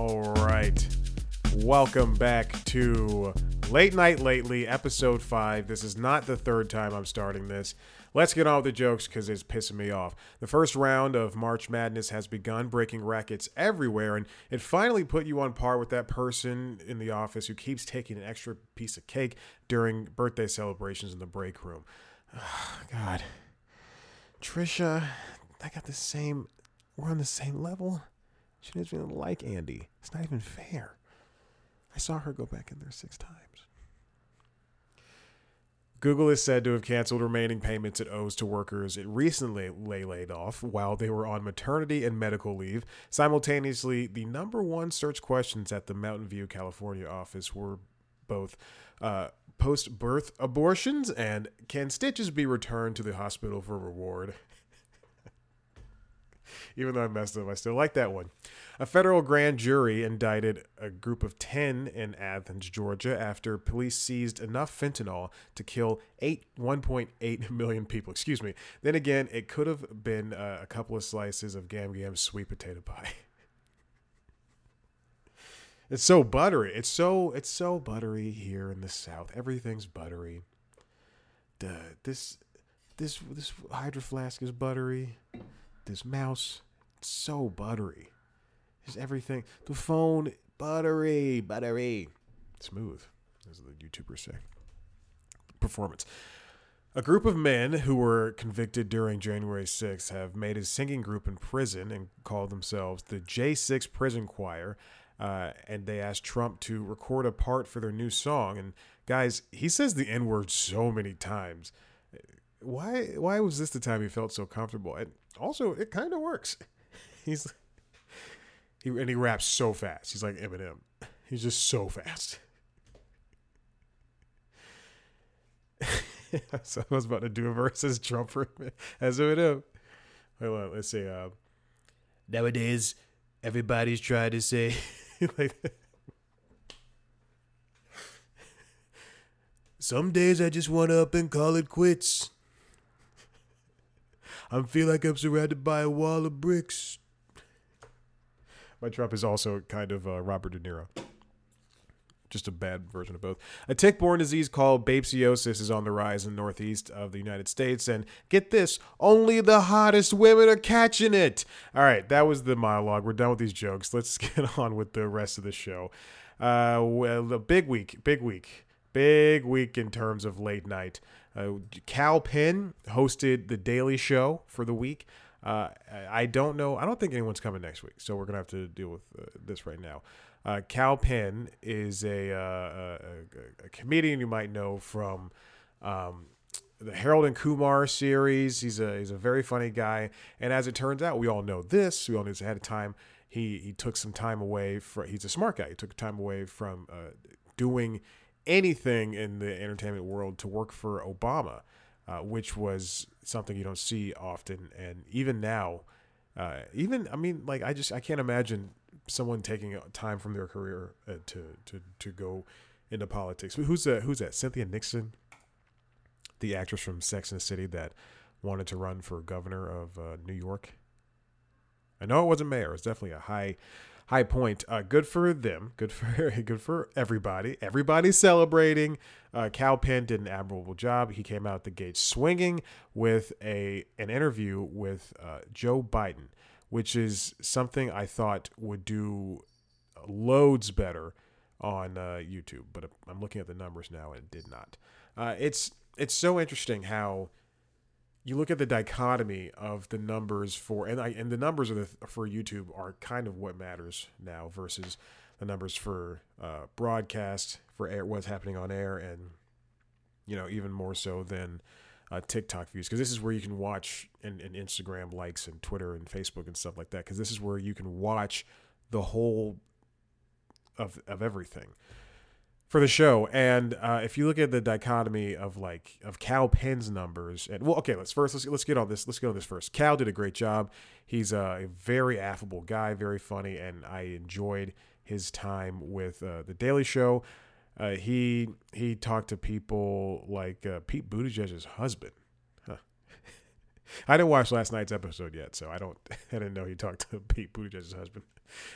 All right. Welcome back to Late Night Lately, episode 5. This is not the third time I'm starting this. Let's get on with the jokes because it's pissing me off. The first round of March Madness has begun, breaking rackets everywhere, and it finally put you on par with that person in the office who keeps taking an extra piece of cake during birthday celebrations in the break room. Oh, God. Trisha, I got the same, we're on the same level. She doesn't even like Andy. It's not even fair. I saw her go back in there six times. Google is said to have canceled remaining payments it owes to workers it recently laid off while they were on maternity and medical leave. Simultaneously, the number one search questions at the Mountain View, California office were both uh, post birth abortions and can stitches be returned to the hospital for reward? Even though I messed up, I still like that one. A federal grand jury indicted a group of 10 in Athens, Georgia, after police seized enough fentanyl to kill eight, 1.8 million people. Excuse me. Then again, it could have been uh, a couple of slices of Gam Gam sweet potato pie. It's so buttery. It's so it's so buttery here in the South. Everything's buttery. Duh, this this this hydro flask is buttery. This mouse, so buttery. Just everything. The phone, buttery, buttery, smooth, as the YouTubers say. Performance. A group of men who were convicted during January 6th have made a singing group in prison and called themselves the J6 Prison Choir. Uh, and they asked Trump to record a part for their new song. And guys, he says the N word so many times. Why? Why was this the time he felt so comfortable? And also, it kind of works. He's he and he raps so fast. He's like Eminem. He's just so fast. so I was about to do a verse as Trump for as Eminem. Hold on, let's see. Uh, nowadays, everybody's trying to say like. Some days I just want to up and call it quits. I feel like I'm surrounded by a wall of bricks. My Trump is also kind of uh, Robert De Niro. Just a bad version of both. A tick-borne disease called babesiosis is on the rise in the northeast of the United States, and get this, only the hottest women are catching it. All right, that was the monologue. We're done with these jokes. Let's get on with the rest of the show. Uh, well, a big week, big week, big week in terms of late night. Uh, Kal Penn hosted the Daily Show for the week. Uh, I don't know. I don't think anyone's coming next week, so we're gonna have to deal with uh, this right now. Uh, Kal Penn is a, uh, a, a, comedian you might know from um, the Harold and Kumar series. He's a he's a very funny guy, and as it turns out, we all know this. We all knew this ahead of time. He he took some time away from. He's a smart guy. He took time away from uh, doing anything in the entertainment world to work for Obama uh, which was something you don't see often. And even now, uh, even I mean, like I just I can't imagine someone taking time from their career uh, to to to go into politics. Who's that? Who's that? Cynthia Nixon, the actress from Sex and the City that wanted to run for governor of uh, New York. I know it wasn't mayor. It's definitely a high high point. Uh, good for them. Good for good for everybody. Everybody's celebrating. Uh, Kal Penn did an admirable job. He came out the gate swinging with a an interview with uh, Joe Biden, which is something I thought would do loads better on uh, YouTube. But I'm looking at the numbers now, and it did not. Uh, it's it's so interesting how you look at the dichotomy of the numbers for and I, and the numbers the, for YouTube are kind of what matters now versus the numbers for uh, broadcast for air what's happening on air and you know even more so than uh, TikTok views. Because this is where you can watch and, and Instagram likes and Twitter and Facebook and stuff like that. Because this is where you can watch the whole of of everything for the show. And uh, if you look at the dichotomy of like of Kal Penn's numbers, and well, okay, let's first let's let's get on this. Let's get on this first. Kal did a great job. He's a very affable guy, very funny, and I enjoyed his time with uh, the Daily Show. Uh, he he talked to people like uh, Pete Buttigieg's husband. Huh. I didn't watch last night's episode yet, so I don't. I didn't know he talked to Pete Buttigieg's husband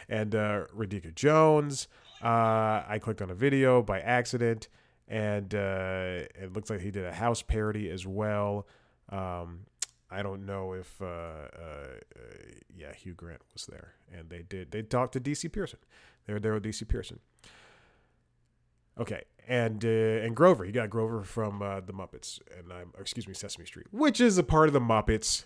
and uh, Radhika Jones. Uh, I clicked on a video by accident, and uh, it looks like he did a house parody as well. Um, I don't know if uh, uh, yeah Hugh Grant was there, and they did they talked to DC Pierson. They were there with DC Pierson. Okay, and uh, and Grover, you got Grover from uh, the Muppets, and I'm excuse me Sesame Street, which is a part of the Muppets.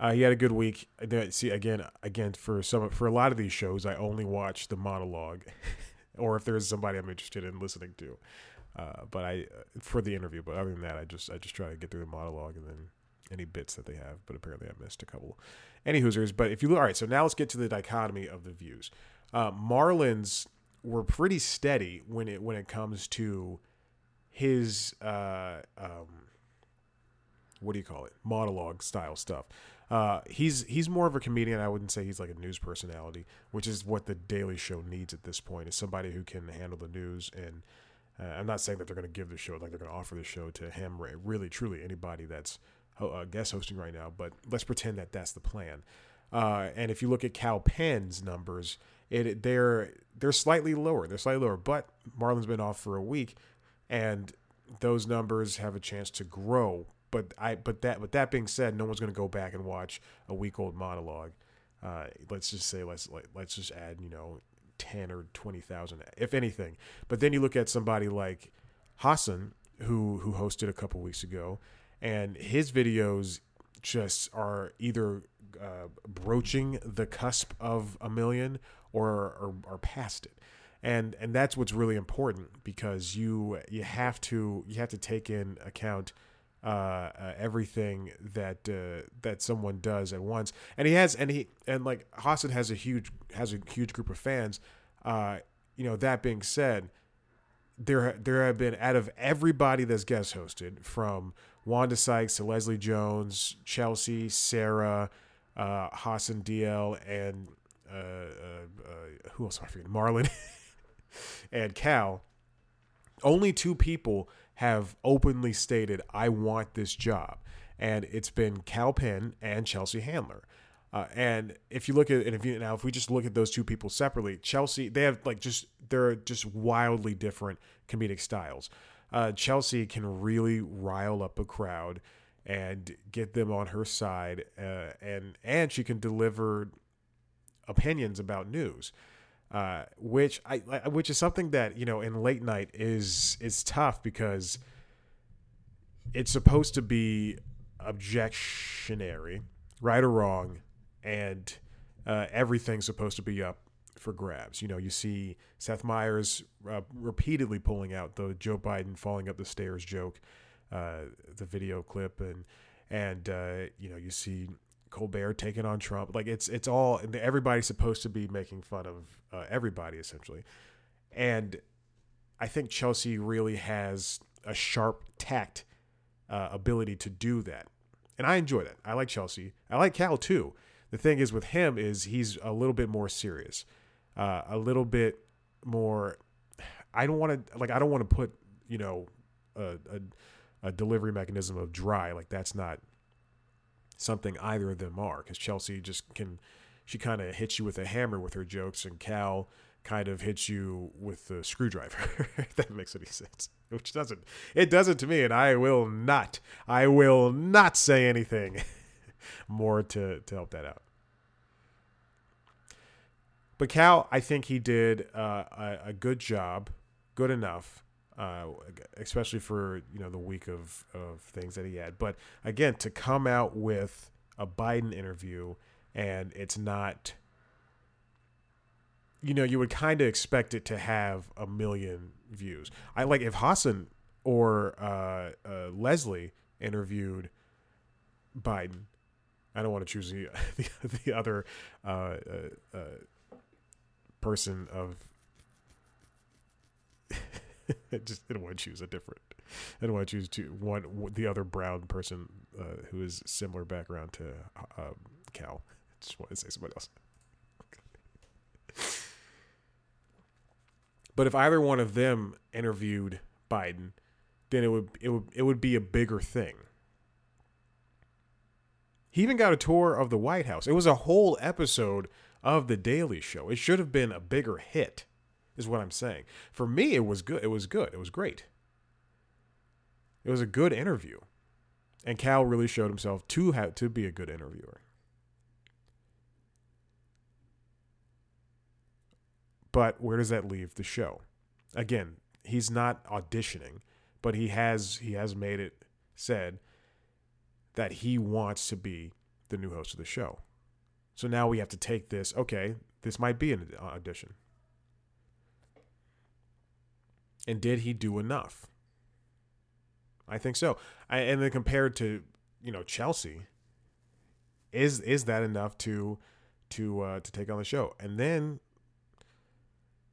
Uh, he had a good week. See again, again for some for a lot of these shows, I only watch the monologue, or if there's somebody I'm interested in listening to. Uh, but I uh, for the interview. But other than that, I just I just try to get through the monologue and then any bits that they have. But apparently, I missed a couple. Any Hoosers. But if you look, all right. So now let's get to the dichotomy of the views. Uh, Marlon's were pretty steady when it when it comes to his uh, um, what do you call it monologue style stuff. Uh, he's he's more of a comedian. I wouldn't say he's like a news personality, which is what the Daily Show needs at this point. Is somebody who can handle the news. And uh, I'm not saying that they're going to give the show like they're going to offer the show to him. Really, truly, anybody that's uh, guest hosting right now. But let's pretend that that's the plan. Uh, and if you look at Kal Penn's numbers, it they're they're slightly lower. They're slightly lower, but Marlon's been off for a week, and those numbers have a chance to grow. But I but that with that being said, no one's to go back and watch a week old monologue. Uh, let's just say let's let, let's just add you know ten or twenty thousand if anything. But then you look at somebody like Hasan who who hosted a couple weeks ago, and his videos just are either uh, broaching the cusp of a million or are, are past it and and that's what's really important because you you have to you have to take in account uh, uh, everything that uh, that someone does at once and he has and he and like Hasan has a huge has a huge group of fans uh, you know that being said there there have been out of everybody that's guest hosted from Wanda Sykes to Leslie Jones Chelsea Sarah uh, Hasan DL and uh, uh, uh, who else am I forgetting? Marlon and Kal. Only two people have openly stated, "I want this job," and it's been Kal Penn and Chelsea Handler. Uh, and if you look at and if you now if we just look at those two people separately, Chelsea they have like just they're just wildly different comedic styles. Uh, Chelsea can really rile up a crowd and get them on her side, uh, and and she can deliver opinions about news, uh, which I which is something that you know in late night is is tough because it's supposed to be objectionary, right or wrong, and uh, everything's supposed to be up for grabs. You know, you see Seth Meyers uh, repeatedly pulling out the Joe Biden falling up the stairs joke, uh, the video clip, and and uh, you know you see Colbert taking on Trump. Like it's it's all everybody's supposed to be making fun of uh, everybody essentially, and I think Chelsea really has a sharp tact uh, ability to do that, and I enjoy that. I like Chelsea. I like Kal too. The thing is with him is he's a little bit more serious, uh, a little bit more. I don't want to like I don't want to put you know a, a, a delivery mechanism of dry like that's not something either of them are because Chelsea just can she kind of hits you with a hammer with her jokes and Kal kind of hits you with the screwdriver if that makes any sense. Which doesn't it doesn't to me and I will not I will not say anything more to to help that out. But Kal I think he did uh, a, a good job good enough uh, especially for you know the week of of things that he had. But again, to come out with a Biden interview and it's not, you know, you would kind of expect it to have a million views. I like if Hasan or uh, uh, Leslie interviewed Biden. I don't want to choose the the, the other uh, uh, uh, person of just didn't want to choose a different. I didn't want to choose to one the other brown person uh, who is similar background to um, Kal. I just want to say somebody else. but if either one of them interviewed Biden, then it would it would it would be a bigger thing. He even got a tour of the White House. It was a whole episode of the Daily Show. It should have been a bigger hit, is what I'm saying. For me, it was good. It was good. It was great. It was a good interview, and Kal really showed himself to have to be a good interviewer. But where does that leave the show? Again, he's not auditioning, but he has he has made it said that he wants to be the new host of the show. So now we have to take this, okay, this might be an audition. And did he do enough? I think so. I, and then compared to, you know, Chelsea, is is that enough to to uh, to take on the show? And then,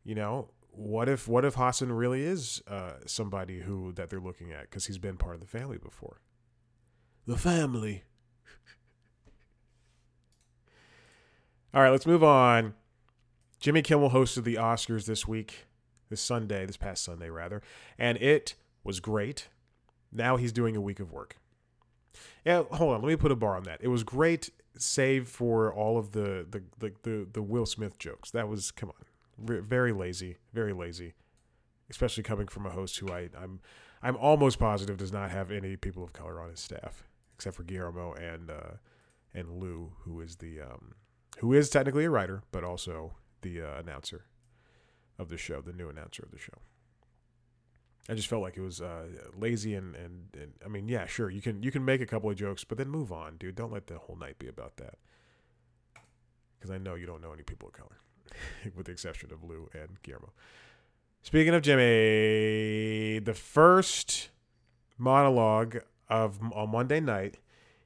you know, what if what if Hasan really is uh, somebody who that they're looking at because he's been part of the family before? The family. All right, let's move on. Jimmy Kimmel hosted the Oscars this week, this Sunday, this past Sunday rather, and it was great. Now he's doing a week of work. Yeah, hold on, let me put a bar on that. It was great, save for all of the the the the, the Will Smith jokes. That was come on, very lazy, very lazy, especially coming from a host who I I'm I'm almost positive does not have any people of color on his staff except for Guillermo and uh, and Lou, who is the um, who is technically a writer, but also the uh, announcer of the show, the new announcer of the show. I just felt like it was uh, lazy and, and and I mean, yeah, sure, you can you can make a couple of jokes, but then move on, dude. Don't let the whole night be about that. Because I know you don't know any people of color, with the exception of Lou and Guillermo. Speaking of Jimmy, the first monologue of on Monday night.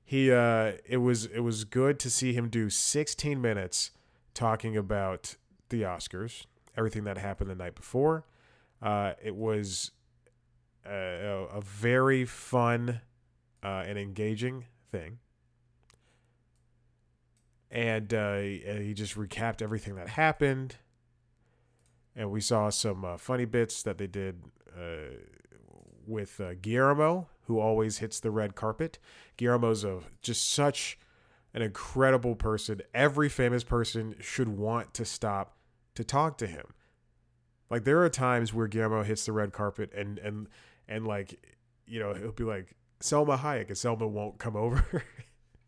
He uh, it was it was good to see him do 16 minutes talking about the Oscars, everything that happened the night before. Uh, it was a, a very fun uh, and engaging thing. And uh, he just recapped everything that happened. And we saw some uh, funny bits that they did uh, with uh, Guillermo, who always hits the red carpet. Guillermo's a just such an incredible person. Every famous person should want to stop to talk to him. Like there are times where Guillermo hits the red carpet and and and like you know he'll be like Salma Hayek and Selma won't come over.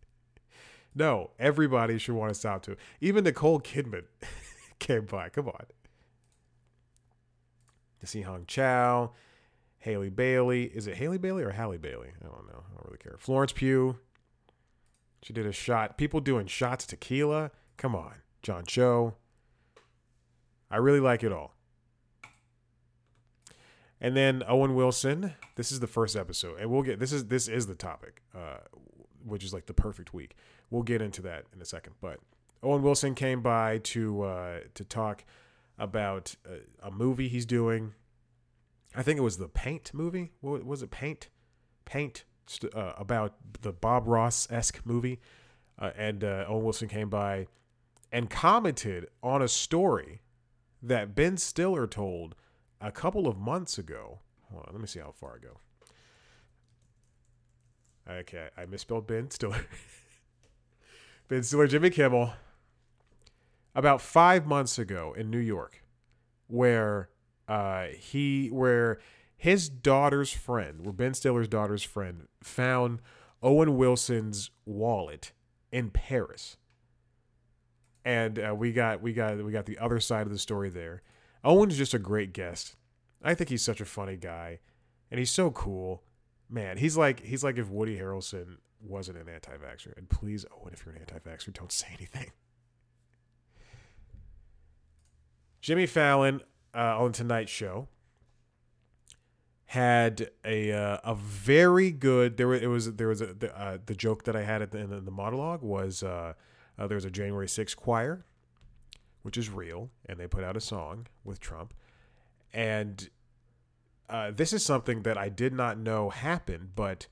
no, everybody should want to stop to. Even Nicole Kidman came by. Come on. To see Hong Chau, Haley Bailey. Is it Haley Bailey or Halle Bailey? I don't know. I don't really care. Florence Pugh. She did a shot. People doing shots tequila. Come on. John Cho. I really like it all. And then Owen Wilson. This is the first episode, and we'll get this is this is the topic, uh, which is like the perfect week. We'll get into that in a second. But Owen Wilson came by to uh, to talk about a, a movie he's doing I think it was the Paint movie. What was it? Paint, Paint uh, about the Bob Ross esque movie, uh, and uh, Owen Wilson came by and commented on a story that Ben Stiller told a couple of months ago. Hold on, let me see how far I go. Okay, I misspelled Ben Stiller. ben Stiller, Jimmy Kimmel. About five months ago in New York, where uh, he where his daughter's friend, where Ben Stiller's daughter's friend, found Owen Wilson's wallet in Paris. And uh, we got we got we got the other side of the story there. Owen's just a great guest. I think he's such a funny guy, and he's so cool. Man, he's like he's like if Woody Harrelson wasn't an anti-vaxxer. And please, Owen, if you're an anti-vaxxer, don't say anything. Jimmy Fallon, uh, on Tonight Show had a uh, a very good there it was there was a, the, uh, the joke that I had at the of the monologue was uh, a January 6th choir which is real and they put out a song with Trump and uh, this is something that I did not know happened but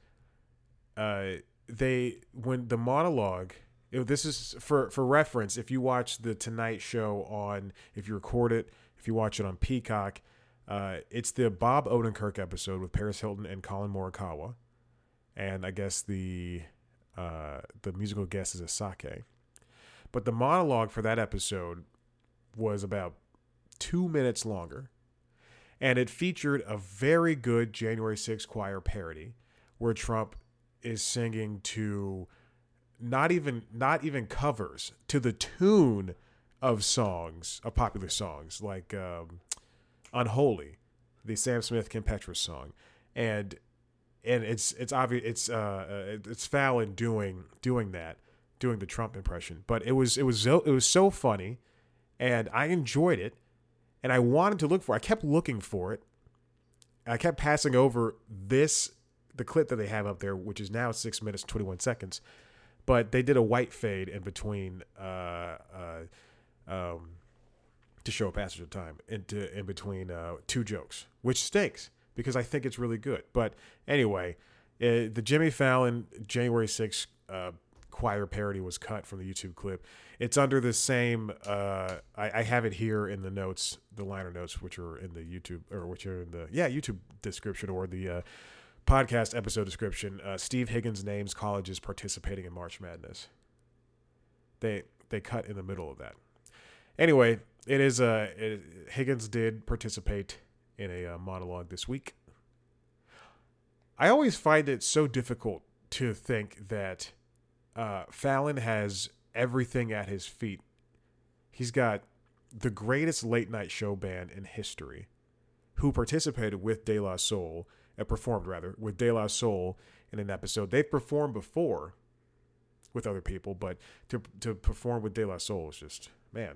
uh, they when the monologue it, this is for for reference if you watch the Tonight Show on if you record it if you watch it on Peacock, Uh, it's the Bob Odenkirk episode with Paris Hilton and Collin Morikawa, and I guess the uh, the musical guest is Asake. But the monologue for that episode was about two minutes longer, and it featured a very good January 6th choir parody where Trump is singing to not even not even covers to the tune of songs of popular songs like um, "Unholy," the Sam Smith Kim Petras song, and and it's it's obvious it's uh, uh it's Fallon doing doing that doing the Trump impression, but it was it was so, it was so funny, and I enjoyed it, and I wanted to look for. I kept looking for it. I kept passing over this the clip that they have up there, which is now six minutes twenty one seconds, but they did a white fade in between uh, uh, um, to show a passage of time into in between uh, two jokes, which stinks because I think it's really good. But anyway, uh, the Jimmy Fallon January 6th uh, choir parody was cut from the YouTube clip. It's under the same. Uh, I, I, have it here in the notes, the liner notes, which are in the YouTube or which are in the yeah YouTube description or the uh, podcast episode description. Uh, Steve Higgins names colleges participating in March Madness. They they cut in the middle of that. Anyway, it is uh it, Higgins did participate in a uh, monologue this week. I always find it so difficult to think that uh, Fallon has everything at his feet. He's got the greatest late night show band in history, who participated with De La Soul, uh, performed rather with De La Soul in an episode. They've performed before with other people, but to to perform with De La Soul is just man.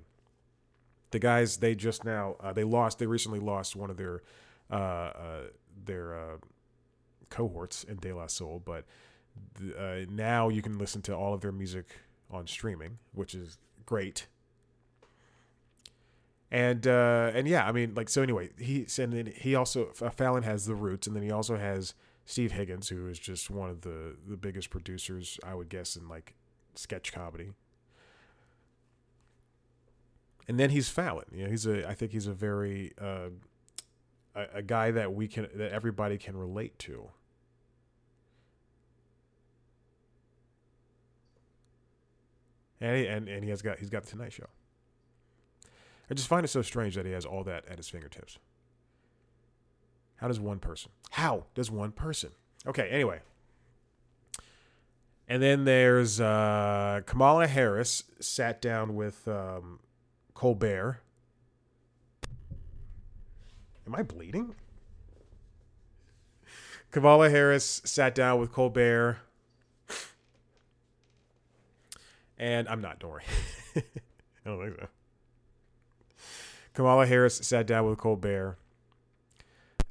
The guys they just now uh, they lost. They recently lost one of their uh, uh their uh, cohorts in De La Soul, but uh, now you can listen to all of their music on streaming, which is great. And uh, and yeah, I mean, like so. Anyway, he and then he also Fallon has the Roots, and then he also has Steve Higgins, who is just one of the the biggest producers, I would guess, in like sketch comedy. And then he's Fallon. You know, he's a. I think he's a very uh, a, a guy that we can that everybody can relate to. And he, and and he has got he's got the Tonight Show. I just find it so strange that he has all that at his fingertips. How does one person? How does one person? Okay, anyway. And then there's uh, Kamala Harris sat down with um, Colbert. Am I bleeding? Kamala Harris sat down with Colbert and I'm not, don't worry. I don't think so. Kamala Harris sat down with Colbert,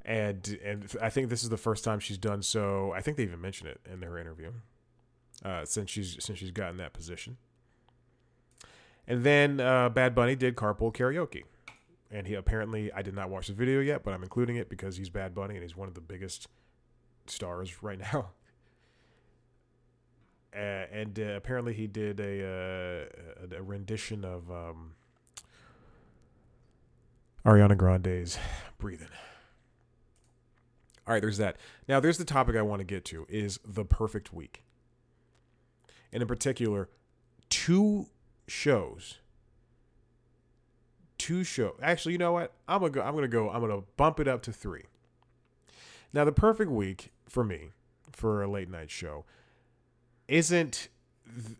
and and I think this is the first time she's done so. I think they even mentioned it in her interview, uh, since she's since she's gotten that position. And then uh, Bad Bunny did carpool karaoke, and he apparently I did not watch the video yet, but I'm including it because he's Bad Bunny and he's one of the biggest stars right now uh, and uh, apparently he did a, uh, a rendition of um, Ariana Grande's "Breathing." All right, there's that. Now, there's the topic I want to get to: is the perfect week, and in particular, two shows. Two show. Actually, you know what? I'm gonna go. I'm gonna go. I'm gonna bump it up to three. Now, the perfect week for me for a late night show isn't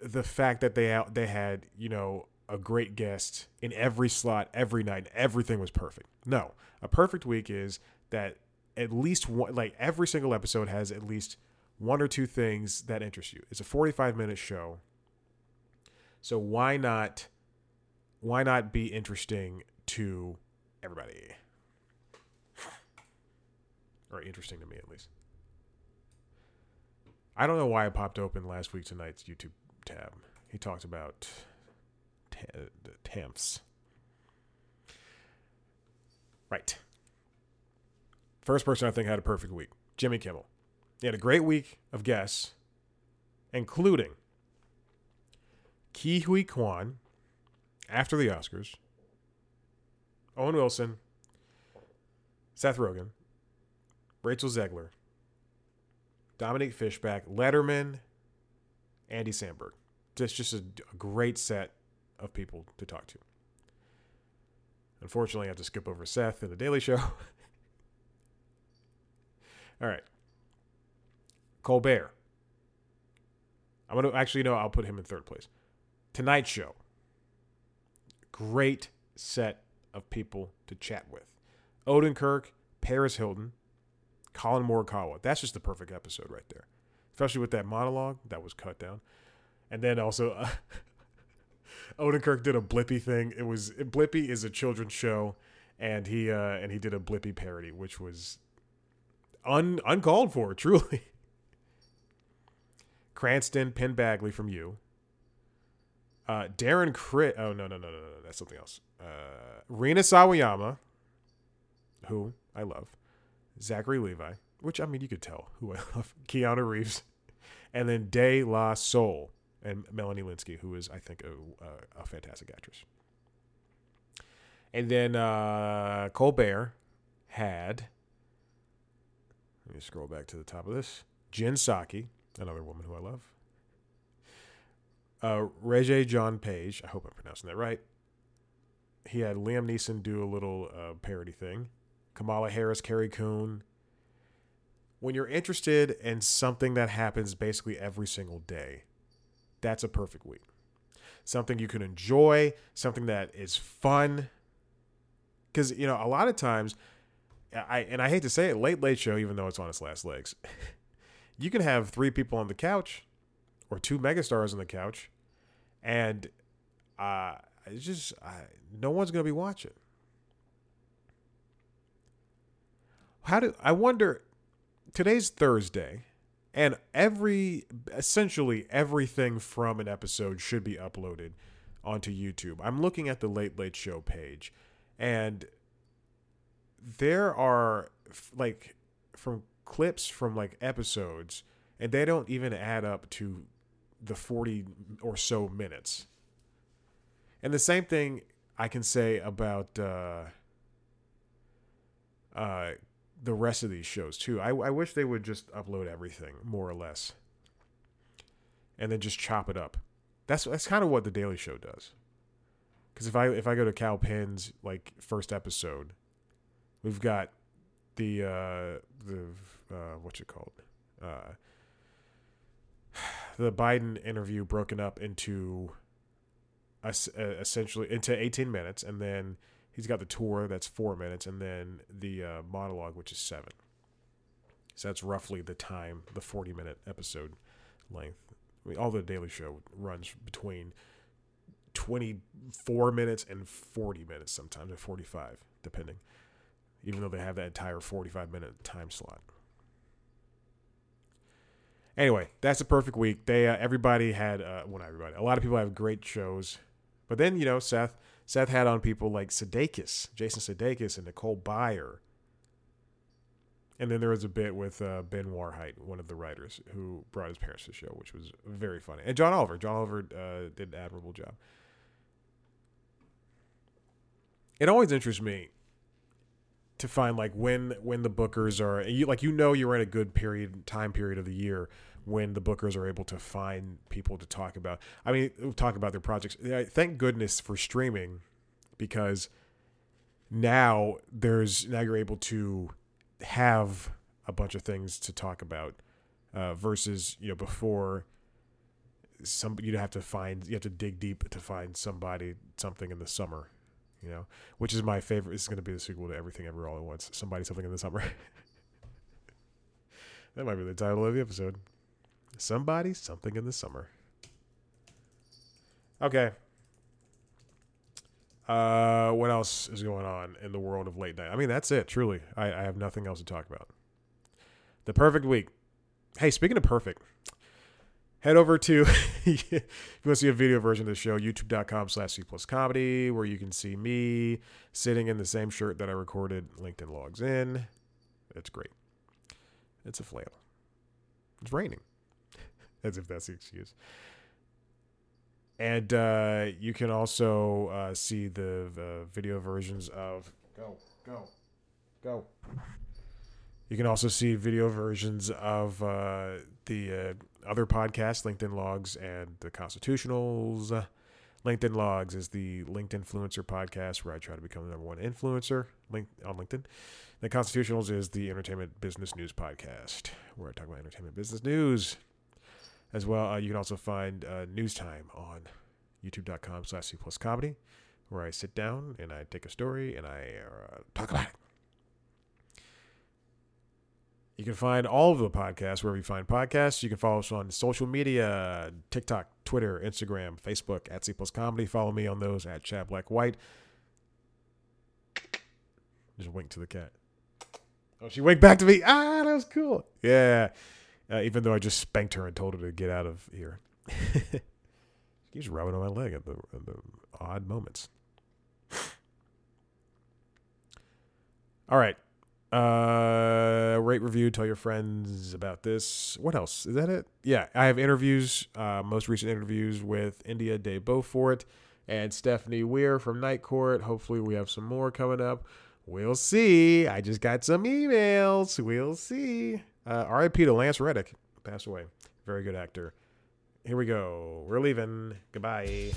the fact that they out they had you know a great guest in every slot every night everything was perfect. No a perfect week is that at least one like every single episode has at least one or two things that interest you. It's a 45 minute show. So why not why not be interesting to everybody? Or interesting to me at least I don't know why I popped open last week tonight's YouTube tab. He talked about t- TAMFs. Right. First person I think had a perfect week Jimmy Kimmel. He had a great week of guests, including Ke Huy Quan after the Oscars, Owen Wilson, Seth Rogen, Rachel Zegler, Dominique Fishback, Letterman, Andy Samberg. Just just a, a great set of people to talk to. Unfortunately, I have to skip over Seth and the Daily Show. All right. Colbert. I'm gonna actually no, I'll put him in third place. Tonight Show. Great set of people to chat with. Odenkirk, Paris Hilton, Collin Morikawa. That's just the perfect episode right there. Especially with that monologue that was cut down. And then also uh, Odenkirk did a Blippi thing. It was Blippi is a children's show and he uh and he did a Blippi parody which was un uncalled for, truly. Cranston, Penn Badgley from you. Uh, Darren Crit. Oh no no no no no that's something else. Uh, Rina Sawayama, who I love. Zachary Levi, which I mean you could tell who I love. Keanu Reeves, and then De La Soul and Melanie Lynskey, who is I think a, a, a fantastic actress. And then uh, Colbert had. Let me scroll back to the top of this. Jen Psaki, another woman who I love. Uh, Regé-Jean Page, I hope I'm pronouncing that right. He had Liam Neeson do a little uh, parody thing. Kamala Harris, Carrie Coon. When you're interested in something that happens basically every single day, that's a perfect week. Something you can enjoy, something that is fun. Because, you know, a lot of times, I and I hate to say it, Late Late Show, even though it's on its last legs, you can have three people on the couch or two megastars on the couch, and uh, it's just uh, no one's going to be watching. How do I wonder? Today's Thursday, and every essentially everything from an episode should be uploaded onto YouTube. I'm looking at the Late Late Show page, and there are like from clips from like episodes, and they don't even add up to the 40 or so minutes. And the same thing I can say about uh, uh, the rest of these shows too. I, I wish they would just upload everything more or less, and then just chop it up. That's that's kind of what the Daily Show does. Because if I if I go to Kal Penn's like first episode, we've got the uh, the uh, what's it called, uh, the Biden interview broken up into essentially into 18 minutes, and then he's got the tour that's four minutes, and then the uh, monologue which is seven. So that's roughly the time, the 40 minute episode length. I mean, all the Daily Show runs between 24 minutes and 40 minutes sometimes, or 45, depending. Even though they have that entire 45 minute time slot. Anyway, that's a perfect week. They uh, everybody had uh, well, not everybody. A lot of people have great shows, but then you know Seth Seth had on people like Sudeikis, Jason Sudeikis, and Nicole Byer. And then there was a bit with uh, Ben Warheit, one of the writers, who brought his parents to the show, which was very funny. And John Oliver. John Oliver uh, did an admirable job. It always interests me to find like when when the bookers are you like you know you're in a good period time period of the year when the bookers are able to find people to talk about. I mean, talk about their projects. Thank goodness for streaming because now there's now you're able to have a bunch of things to talk about uh, versus you know before some you'd have to find you have to dig deep to find somebody something in the summer you know, which is my favorite. This is going to be the sequel to Everything Ever All at Once. Somebody, something in the summer. that might be the title of the episode. Somebody, something in the summer. Okay. Uh, what else is going on in the world of late night? I mean, that's it. Truly, I, I have nothing else to talk about. The perfect week. Hey, speaking of perfect, head over to if you want to see a video version of the show youtube.com slash c plus comedy where you can see me sitting in the same shirt that i recorded linkedin logs in it's great it's a flannel it's raining as if that's the excuse and uh, you can also uh, see the, video versions of go go Go. You can also see video versions of uh, the uh, other podcasts, LinkedIn Logs and the Constitutionals. LinkedIn Logs is the LinkedIn Influencer podcast where I try to become the number one influencer link on LinkedIn. The Constitutionals is the entertainment business news podcast where I talk about entertainment business news. As well, uh, you can also find uh, News Time on youtube.com slash C plus comedy where I sit down and I take a story and I uh, talk about it. You can find all of the podcasts wherever you find podcasts. You can follow us on social media TikTok, Twitter, Instagram, Facebook at C plus comedy. Follow me on those at Chad Black White. Just wink to the cat. Oh, she winked back to me. Ah, that was cool. Yeah. Uh, even though I just spanked her and told her to get out of here. she She's rubbing on my leg at the, at the odd moments. All right. Uh, rate review. Tell your friends about this. What else? Is that it? Yeah, I have interviews. Uh, most recent interviews with India de Beaufort and Stephanie Weir from Night Court. Hopefully, we have some more coming up. We'll see. I just got some emails. We'll see. Uh, R.I.P. to Lance Reddick. Passed away. Very good actor. Here we go. We're leaving. Goodbye.